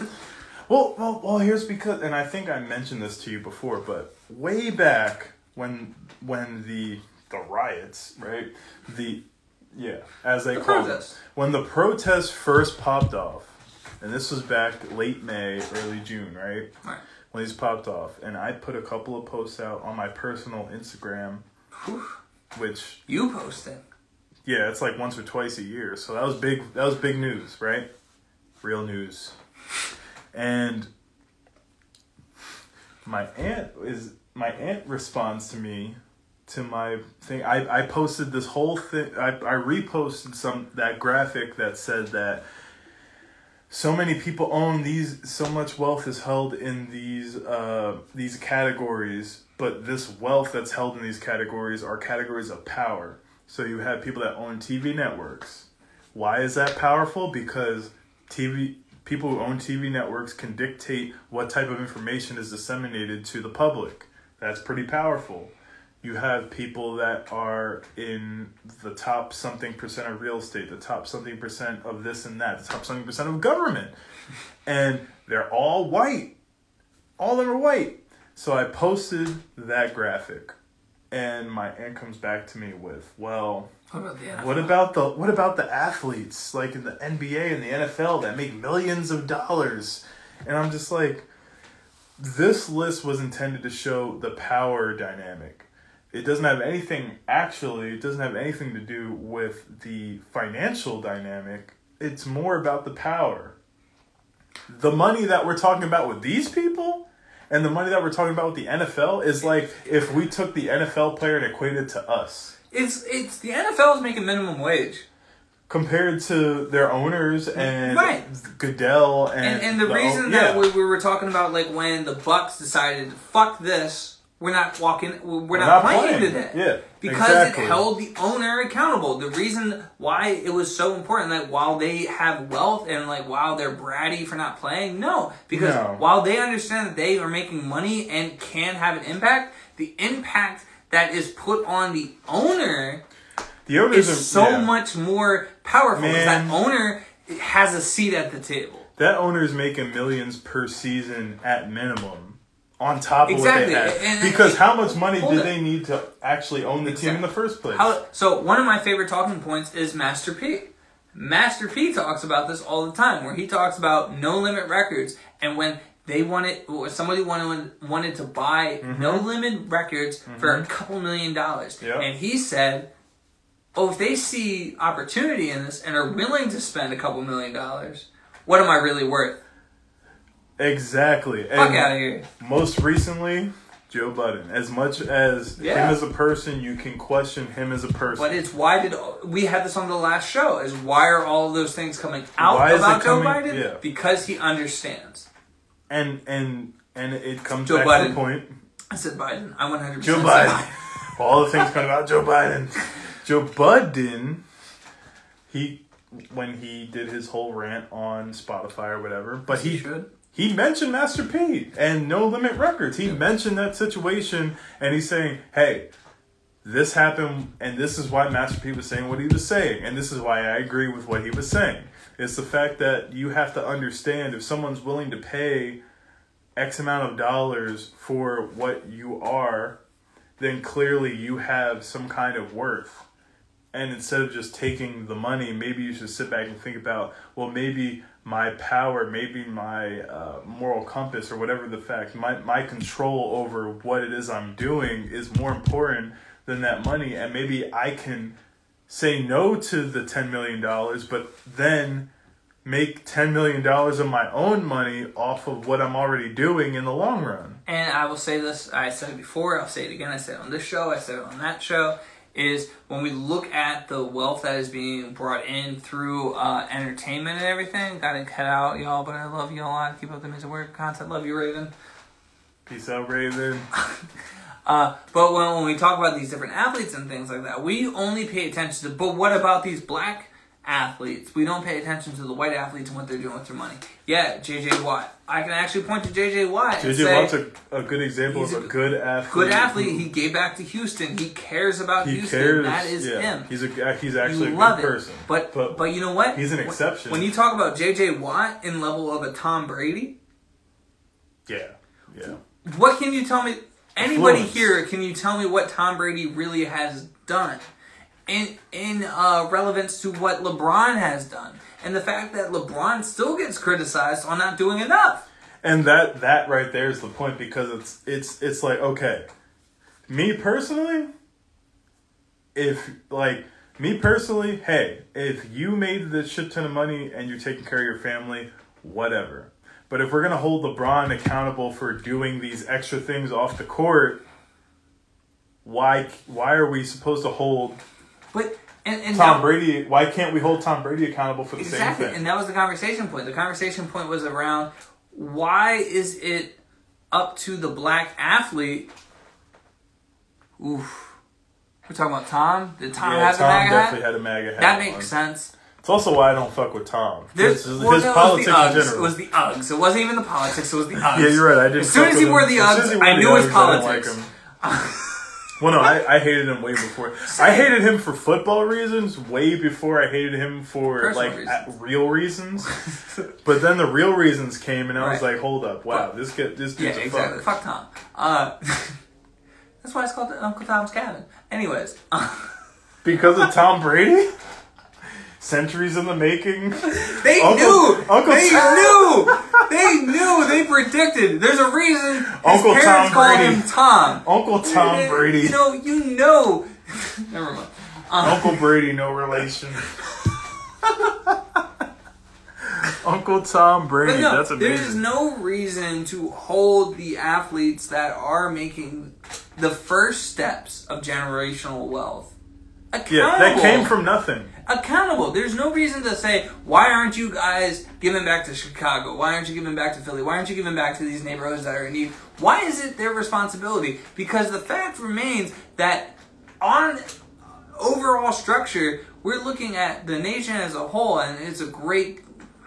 Well, well, well. Here's because, and I think I mentioned this to you before, but way back when when the the riots, right? The yeah, as they The called protests. it, when the protests first popped off, and this was back late May, early June, right? Right. When these popped off, and I put a couple of posts out on my personal Instagram, which You posted. yeah, it's like once or twice a year. So that was big. That was big news, right? Real news. And my aunt is my aunt responds to me to my thing. I, I posted this whole thing. I, I reposted some that graphic that said that so many people own these. So much wealth is held in these uh, these categories, but this wealth that's held in these categories are categories of power. So you have people that own TV networks. Why is that powerful? Because TV people who own TV networks can dictate what type of information is disseminated to the public. That's pretty powerful. You have people that are in the top something percent of real estate, the top something percent of this and that, the top something percent of government. And they're all white. All of them are white. So I posted that graphic and my aunt comes back to me with, well, What about the NFL? what about the what about the athletes like in the NBA and the NFL that make millions of dollars? And I'm just like this list was intended to show the power dynamic. It doesn't have anything actually, it doesn't have anything to do with the financial dynamic. It's more about the power. The money that we're talking about with these people and the money that we're talking about with the NFL is like if we took the NFL player and equated it to us. It's it's the NFL is making minimum wage. compared to their owners and Right. Goodell and And, and the the- reason yeah. that we, we were talking about like when the Bucks decided fuck this, we're not walking, we're, not, not playing, playing. today. Yeah, because exactly. it held the owner accountable. The reason why it was so important that while they have wealth and like while they're bratty for not playing, no, because No. while they understand that they are making money and can have an impact, the impact that is put on the owner the owners is so yeah. much more powerful. 'cause That owner has a seat at the table. that owner is making millions per season at minimum on top of Exactly. what they. And- because how much money did it. they need to actually own the team in the first place? How, so one of my favorite talking points is Master P. Master P talks about this all the time, where he talks about no limit records, and when they wanted, or somebody wanted wanted to buy mm-hmm. no limit records for a mm-hmm. couple million dollars, Yep. and he said, "Oh, if they see opportunity in this and are willing to spend a couple million dollars, what am I really worth? Exactly. Fuck And out of here." Most recently, Joe Budden. As much as Yeah. him as a person, you can question him as a person. But it's why did we had this on the last show? Is why are all of those things coming out Why about Joe coming- Biden? yeah. Because he understands. and and and it comes Joe back to Biden. the point. I said Biden. I 100 Joe Biden. All the things coming about Joe Biden. Joe Budden, he when he did his whole rant on Spotify or whatever, but He he should. He mentioned Master P and No Limit Records. He mentioned that situation and he's saying, "Hey, this happened and this is why Master P was saying what he was saying and this is why I agree with what he was saying." It's the fact that you have to understand if someone's willing to pay X amount of dollars for what you are, then clearly you have some kind of worth. And instead of just taking the money, maybe you should sit back and think about, well, maybe my power, maybe my uh, moral compass, or whatever the fact, my, my control over what it is I'm doing is more important than that money. And maybe I can say no to the $10 million, but then make $10 million of my own money off of what I'm already doing in the long run. And I will say this. I said it before. I'll say it again. I said it on this show. I said it on that show. Is when we look at the wealth that is being brought in through uh, entertainment and everything. Got to cut out y'all, but I love you a lot. Keep up the music work content. Love you, Raven. Peace out, Raven. Uh, but when, when we talk about these different athletes and things like that, we only pay attention to. But what about these black athletes? We don't pay attention to the white athletes and what they're doing with their money. Yeah, JJ Watt. I can actually point to JJ Watt. JJ Watt's a, a good example of a a good athlete. good athlete. He gave back to Houston. He cares about he Houston. cares. That is yeah. him. He's a uh, he's actually you a good it. person. But, but you know what? he's an When- exception. When you talk about JJ Watt in level of a Tom Brady, yeah, yeah. what can you tell me? Anybody Influence. here can you tell me what Tom Brady really has done in in uh, relevance to what LeBron has done, and the fact that LeBron still gets criticized on not doing enough. And that that right there is the point because it's it's it's like okay, me personally, if like me personally, hey, if you made this shit ton of money and you're taking care of your family, whatever. But if we're gonna hold LeBron accountable for doing these extra things off the court, why why are we supposed to hold But and, and Tom that- Brady? Why can't we hold Tom Brady accountable for the exactly, same thing? Exactly. And that was the conversation point. The conversation point was around why is it up to the black athlete? Oof. We're talking about Tom. Did Tom yeah, have the Tom MAGA definitely hat? had a MAGA hat. That on. makes sense. It's also why I don't fuck with Tom. There's, his well, his no, politics in general. It was the Uggs. It wasn't even the politics. It was the Uggs. yeah, you're right. I didn't. As soon as he wore the Uggs, wore I knew his Uggs, I didn't politics. Like him. well, no, I, I hated him way before. I hated him for football reasons way before I hated him for Personal like reasons. at- real reasons. but then the real reasons came, and I was Right. like, hold up, wow, But- this get this Yeah, dude's a exactly. fuck. Fuck Tom. Uh, that's why it's called Uncle Tom's Cabin. Anyways, Because of Tom Brady. Centuries in the making. they Uncle- knew. Uncle they Tom- knew. They knew. They predicted. There's a reason. His Uncle parents Tom called Brady. him Tom. Uncle Tom You Brady. You know. You know. Never mind. Uh, Uncle Brady, no relation. Uncle Tom Brady, no, that's amazing. there's no reason to hold the athletes that are making the first steps of generational wealth accountable. yeah, that came from nothing. Accountable. There's no reason to say, why aren't you guys giving back to Chicago? Why aren't you giving back to Philly? Why aren't you giving back to these neighborhoods that are in need? Why is it their responsibility? Because the fact remains that on overall structure, we're looking at the nation as a whole, and it's a great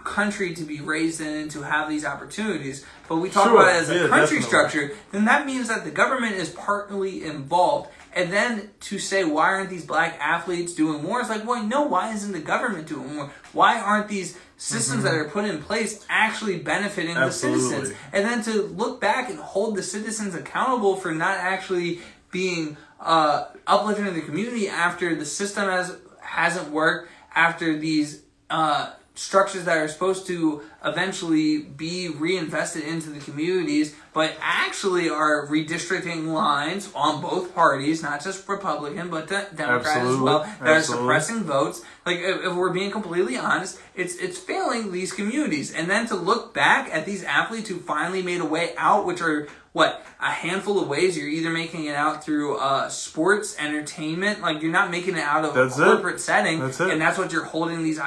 country to be raised in and to have these opportunities. But we talk Sure, about it as a yeah, country definitely. structure, then that means that the government is partly involved. And then to say why aren't these black athletes doing more? It's like, well, no, why isn't the government doing more? Why aren't these systems that are put in place actually benefiting Mm-hmm. Absolutely. the citizens? And then to look back and hold the citizens accountable for not actually being uh, uplifting in the community after the system has hasn't worked, after these uh, structures that are supposed to eventually be reinvested into the communities, but actually are redistricting lines on both parties, not just Republican, but de- Democrat as well, that Absolutely. are suppressing votes. Like, if, if we're being completely honest, it's it's failing these communities. And then to look back at these athletes who finally made a way out, which are what a handful of ways. You're either making it out through uh, sports, entertainment, like you're not making it out of That's a it. corporate setting, That's it. and that's what you're holding these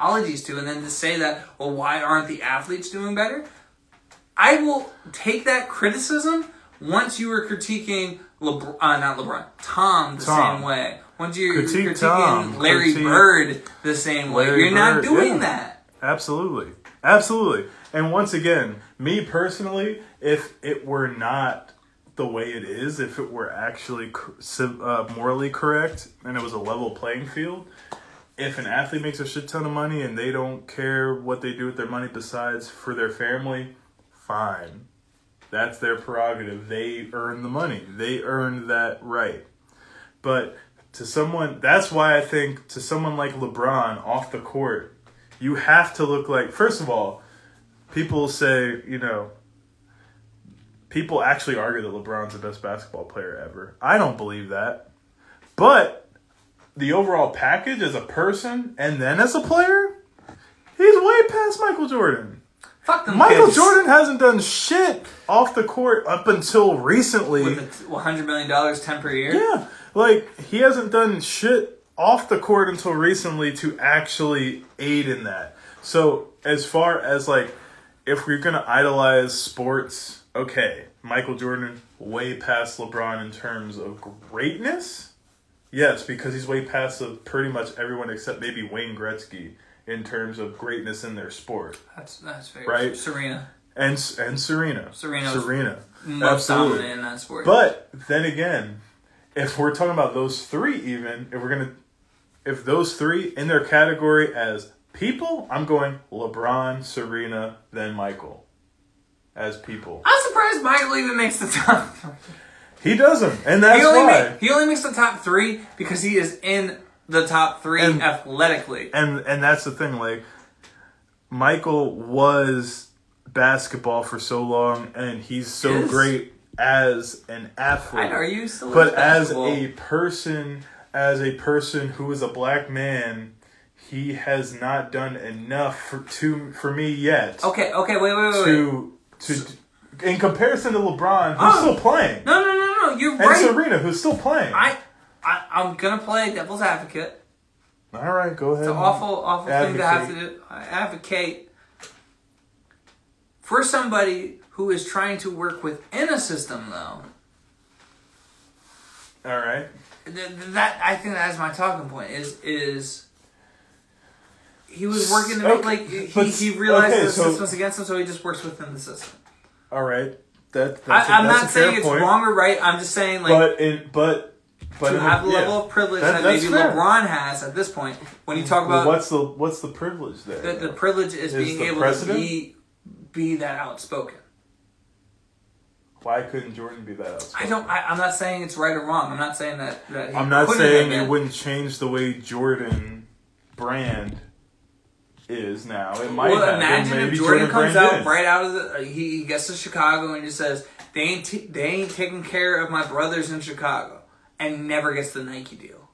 ideologies to. And then to say that, well, why aren't the athletes doing better? I will take that criticism once you were critiquing LeBron, uh, not LeBron, Tom the Tom. same way. Once you're Critique critiquing Tom. Larry Critique Bird the same way. Larry You're not doing yeah. that. Absolutely. Absolutely. And once again, me personally, if it were not the way it is, if it were actually uh, morally correct and it was a level playing field, if an athlete makes a shit ton of money and they don't care what they do with their money besides for their family, fine. That's their prerogative. They earn the money. They earned that right. But to someone, that's why I think to someone like LeBron off the court, you have to look like, first of all, people say, you know, people actually argue that LeBron's the best basketball player ever. I don't believe that. But the overall package as a person and then as a player, he's way past Michael Jordan. Fuck them Michael kids. Jordan hasn't done shit off the court up until recently. with $100 million 10 per year. Yeah, like he hasn't done shit off the court until recently to actually aid in that. So as far as like, if we're gonna idolize sports, okay, Michael Jordan way past LeBron in terms of greatness. Yes, because he's way past of pretty much everyone except maybe Wayne Gretzky in terms of greatness in their sport, That's, that's fair. Right. Serena. and and Serena, Serena Serena, Most Absolutely. dominant in that sport. But then again, if we're talking about those three, even if we're gonna, if those three in their category as people, I'm going LeBron, Serena, then Michael, as people. I'm surprised Michael even makes the top. He doesn't, and that's he only why. make, he only makes the top three because he is in the top three And- athletically. and and that's the thing. Like Michael was basketball for so long, and he's so great as an athlete. I know, are you still? but as basketball? a person as a person who is a black man he has not done enough for to for me yet Okay, okay, wait, wait, wait, wait. to to in comparison to LeBron, who's Oh. still playing, No, no, no, no. You're and right. Serena, who's still playing. I, I, I'm gonna play devil's advocate. All right, go ahead. It's an awful, awful thing to have to Advocate. do. I advocate for somebody who is trying to work within a system, though. All right. th- th- that I think that is my talking point. Is is he was working to make Okay, like he, he realized okay, the so- system was against him, so he just works within the system. All right. That that's I, I'm that's not a fair saying it's point. wrong or right. I'm just saying like but in but but to in have the yeah. level of privilege That- that, that's maybe fair. LeBron has at this point. When you talk Well, about what's the what's the privilege there? the, the privilege is, Is being the able president? to be be that outspoken. Why couldn't Jordan be that outspoken? I don't. I, I'm not saying it's right or wrong. I'm not saying that. that he I'm not couldn't have saying been. it wouldn't change the way Jordan brand is now. It might well, have. imagine if maybe Jordan, comes out did. right out of the. uh, He, gets to Chicago and just says they ain't t- they ain't taking care of my brothers in Chicago, and never gets the Nike deal.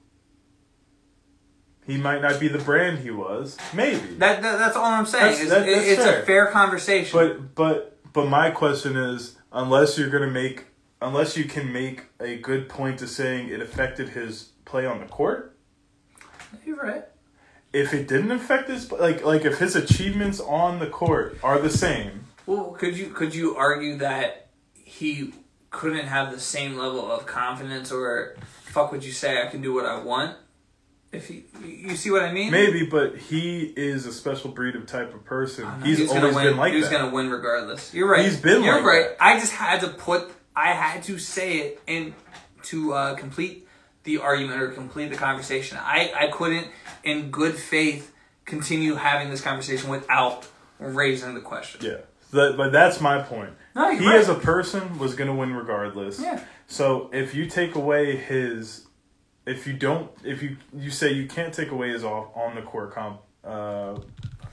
He might not be the brand he was. Maybe. That, that that's all I'm saying. That's- It's, that- it- that's it's fair. a fair conversation. But but but my question is, unless you're gonna make, unless you can make a good point to saying it affected his play on the court. you're right. If it didn't affect his like like if his achievements on the court are the same, Well, could you could you argue that he couldn't have the same level of confidence, or fuck would you say I can do what I want? If he, you see what I mean? maybe. But he is a special breed of type of person. He's he was always been like he was that. gonna win regardless. You're right. He's been You're like right. that. I just had to put. I had to say it and to uh, complete the argument or complete the conversation. I I couldn't, in good faith, continue having this conversation without raising the question. Yeah, that, but that's my point. No, he right. as a person was going to win regardless. Yeah. So if you take away his, if you don't, if you you say you can't take away his off on the court comp, uh,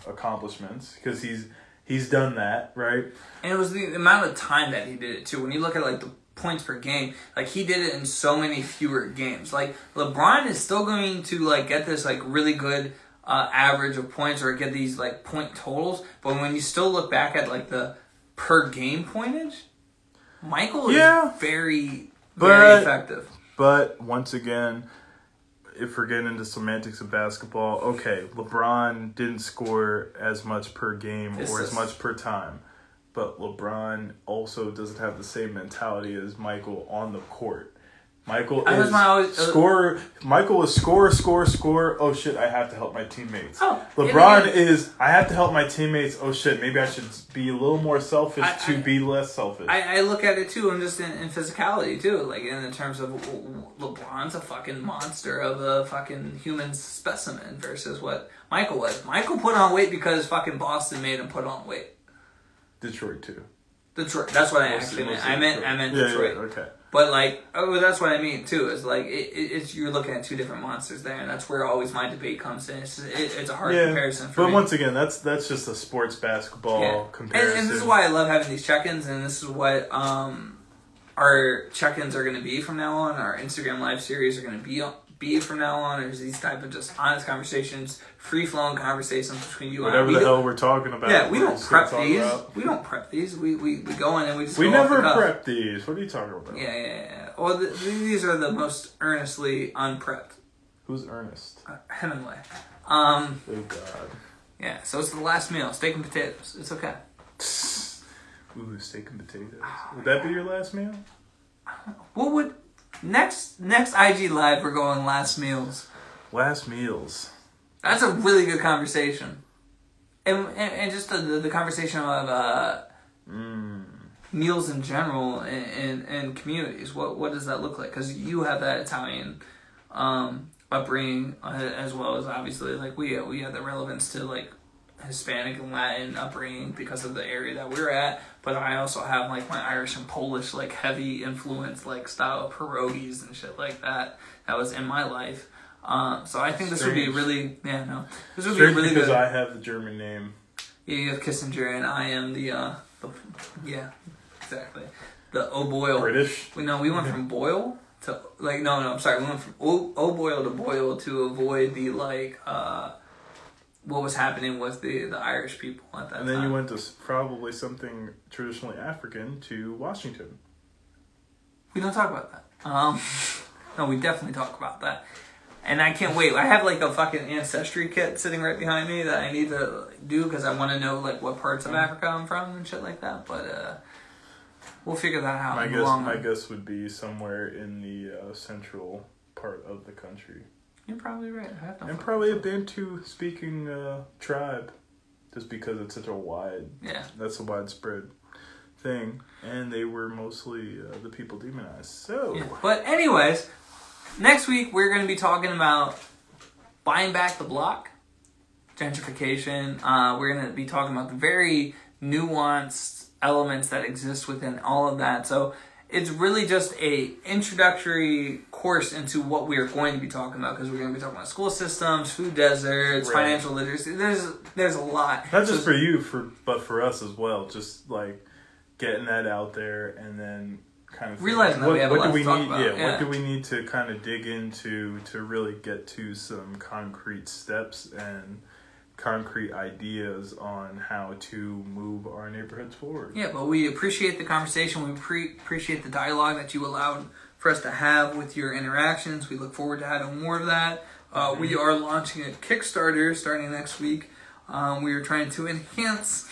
accomplishments because he's he's done that right. And it was the amount of time that he did it too. When you look at like the points per game, like he did it in so many fewer games. Like LeBron is still going to like get this like really good uh, average of points or get these like point totals, but when you still look back at like the per game pointage, Michael Yeah. is very But- very effective. But once again, if we're getting into semantics of basketball, okay, LeBron didn't score as much per game or as much per time. But LeBron also doesn't have the same mentality as Michael on the court. Michael I is my always- uh, score. Michael is score, score, score. Oh shit! I have to help my teammates. Oh, LeBron it is. I have to help my teammates. Oh shit! Maybe I should be a little more selfish I- to I- be less selfish. I, I look at it too, and just in, in physicality too, like in the terms of LeBron's a fucking monster of a fucking human specimen versus what Michael was. Michael put on weight because fucking Boston made him put on weight. Detroit too. Detroit. That's what I Mostly- actually meant. I meant Detroit. I meant Detroit. Yeah, okay. But like, oh, that's what I mean too. Is like it, it, it's you're looking at two different monsters there, and that's where always my debate comes in. It's it, it's a hard comparison for but me. once again, that's that's just a sports basketball Yeah. And, comparison. and this is why I love having these check-ins, and this is what um, our check-ins are going to be from now on. Our Instagram live series are going to be be from now on. There's these type of just honest conversations, free-flowing conversations between you whatever and the hell we're talking about. yeah, we don't prep these. about. We don't prep these. We, we, we go in and we just We never the prep these. What are you talking about? Yeah, yeah, yeah. Well, th these are the most earnestly unprepped. Who's earnest? Uh, Hemingway. Um, Oh God. yeah. So it's the last meal, steak and potatoes. It's okay. Ooh, steak and potatoes. Would that be your last meal? What would next next IG live? We're going last meals. Last meals. That's a really good conversation, and and, and just the, the the conversation of uh, Mm. meals in general in, in, in communities. What what does that look like? Because you have that Italian um, upbringing uh, as well as obviously like we we have the relevance to like Hispanic and Latin upbringing because of the area that we're at. But I also have like my Irish and Polish like heavy influence like style of pierogies and shit like that that was in my life. Um, so I think this would be really yeah no this would Strange be really because good. I have the German name. Yeah, you have Kissinger, and I am the, uh, the yeah, exactly. The O Boyle. British. We know we went from Boyle to like no no I'm sorry we went from O, o Boyle to Boyle to avoid the like uh what was happening with the the Irish people at that And then time. you went to probably something traditionally African to Washington. We don't talk about that. Um, no, we definitely talk about that. And I can't wait. I have like a fucking ancestry kit sitting right behind me that I need to do because I want to know like what parts of Africa I'm from and shit like that. But uh, we'll figure that out. My guess, my guess would be somewhere in the uh, central part of the country, You're probably right. I have no and probably a. Bantu speaking uh, tribe, just because it's such a wide, Yeah. that's a widespread thing, and they were mostly uh, the people demonized. So Yeah. But anyways, next week we're going to be talking about buying back the block, gentrification. Uh, we're going to be talking about the very nuanced elements that exist within all of that. So it's really just a introductory course into what we are going to be talking about because we're going to be talking about school systems, food deserts, Right. financial literacy. There's there's a lot. not just So- for you, for but for us as well. Just like getting that out there, and then kind of Realizing that we have a what lot do to we talk need? about, Yeah, yeah. what do we need to kind of dig into to really get to some concrete steps and concrete ideas on how to move our neighborhoods forward. Yeah, but we appreciate the conversation. We pre- appreciate the dialogue that you allowed for us to have with your interactions. We look forward to having more of that. Uh, We are launching a Kickstarter starting next week. Um, we are trying to enhance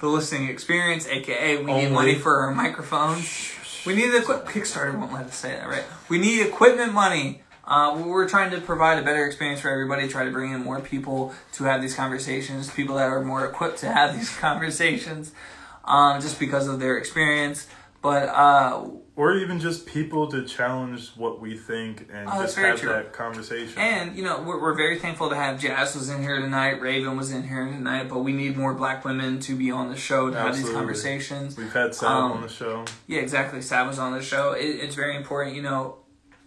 the listening experience, aka we need money for our microphones. We need the equip- Kickstarter won't let us say that, right? We need equipment money. Uh, we're trying to provide a better experience for everybody. Try to bring in more people to have these conversations. People that are more equipped to have these conversations, um, just because of their experience. But uh, Or even just people to challenge what we think and Oh, just have true. that conversation. And you know we're, we're very thankful to have Jazz was in here tonight, Raven was in here tonight, but we need more Black women to be on the show to have these conversations. We've had Sal Um, on the show. Yeah, exactly. Sab was on the show. It, it's very important. You know,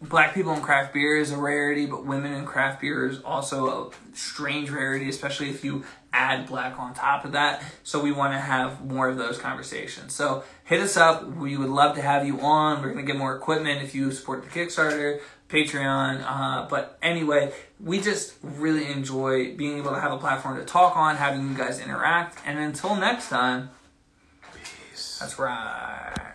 black people in craft beer is a rarity, but women in craft beer is also a strange rarity, especially if you add black on top of that. So we want to have more of those conversations. So hit us up. We would love to have you on. We're going to get more equipment if you support the Kickstarter. Patreon, uh, but anyway, we just really enjoy being able to have a platform to talk on, having you guys interact, and until next time, Peace. that's right.